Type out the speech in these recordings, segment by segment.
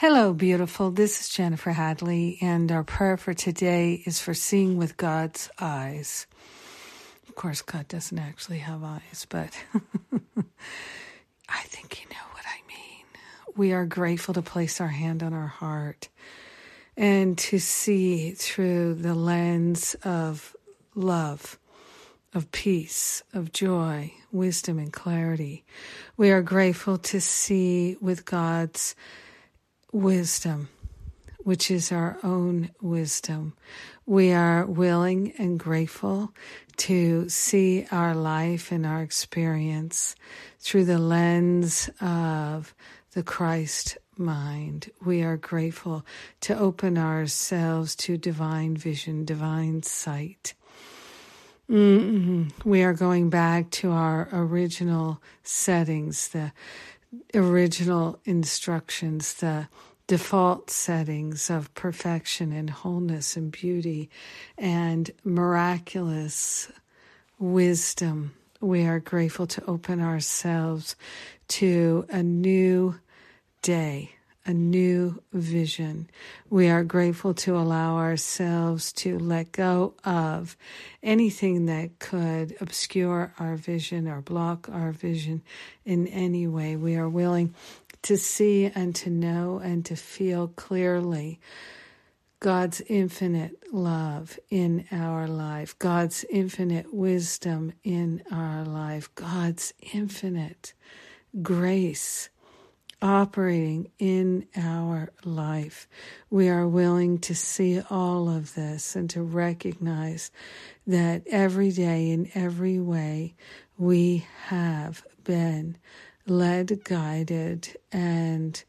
Hello, beautiful. This is Jennifer Hadley, and our prayer for today is for seeing with God's eyes. Of course, God doesn't actually have eyes, but I think you know what I mean. We are grateful to place our hand on our heart and to see through the lens of love, of peace, of joy, wisdom, and clarity. We are grateful to see with God's wisdom which is our own wisdom. We are willing and grateful to see our life and our experience through the lens of the Christ mind. We are grateful to open ourselves to divine vision, divine sight. Mm-hmm. We are going back to our original settings, the original instructions, the default settings of perfection and wholeness and beauty and miraculous wisdom. We are grateful to open ourselves to a new day, a new vision. We are grateful to allow ourselves to let go of anything that could obscure our vision or block our vision in any way. We are willing to see and to know and to feel clearly God's infinite love in our life, God's infinite wisdom in our life, God's infinite grace operating in our life. We are willing to see all of this and to recognize that every day in every way we have been led, guided, and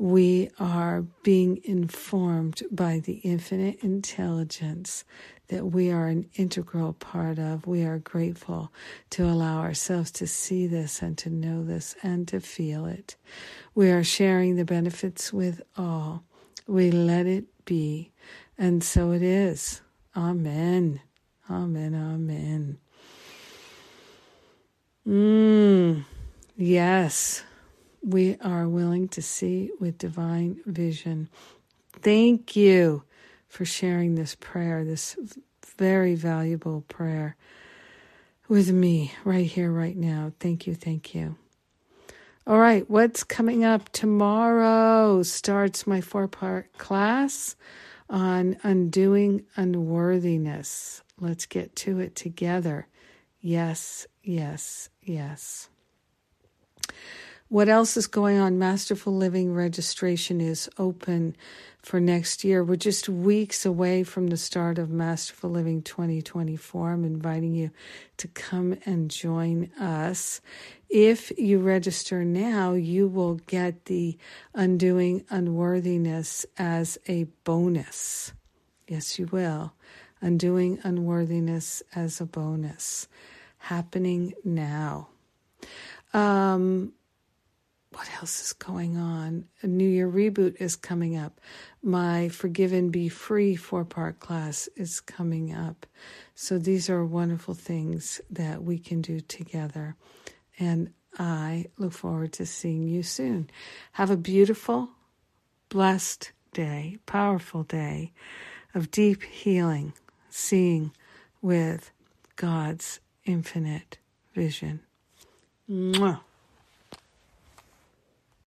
we are being informed by the infinite intelligence that we are an integral part of. We are grateful to allow ourselves to see this and to know this and to feel it. We are sharing the benefits with all. We let it be. And so it is. Amen. Amen. Amen. Mmm. Yes, we are willing to see with divine vision. Thank you for sharing this prayer, this very valuable prayer with me right here, right now. Thank you, thank you. All right, what's coming up tomorrow? Starts my four part class on undoing unworthiness. Let's get to it together. Yes, yes, yes. What else is going on? Masterful Living registration is open for next year. We're just weeks away from the start of Masterful Living 2024. I'm inviting you to come and join us. If you register now, you will get the Undoing Unworthiness as a bonus. Yes, you will. Undoing Unworthiness as a bonus. Happening now. Um, what else is going on? A New Year reboot is coming up. My Forgive and Be Free four part class is coming up. So these are wonderful things that we can do together. And I look forward to seeing you soon. Have a beautiful, blessed day, powerful day of deep healing, seeing with God's infinite vision. Mwah.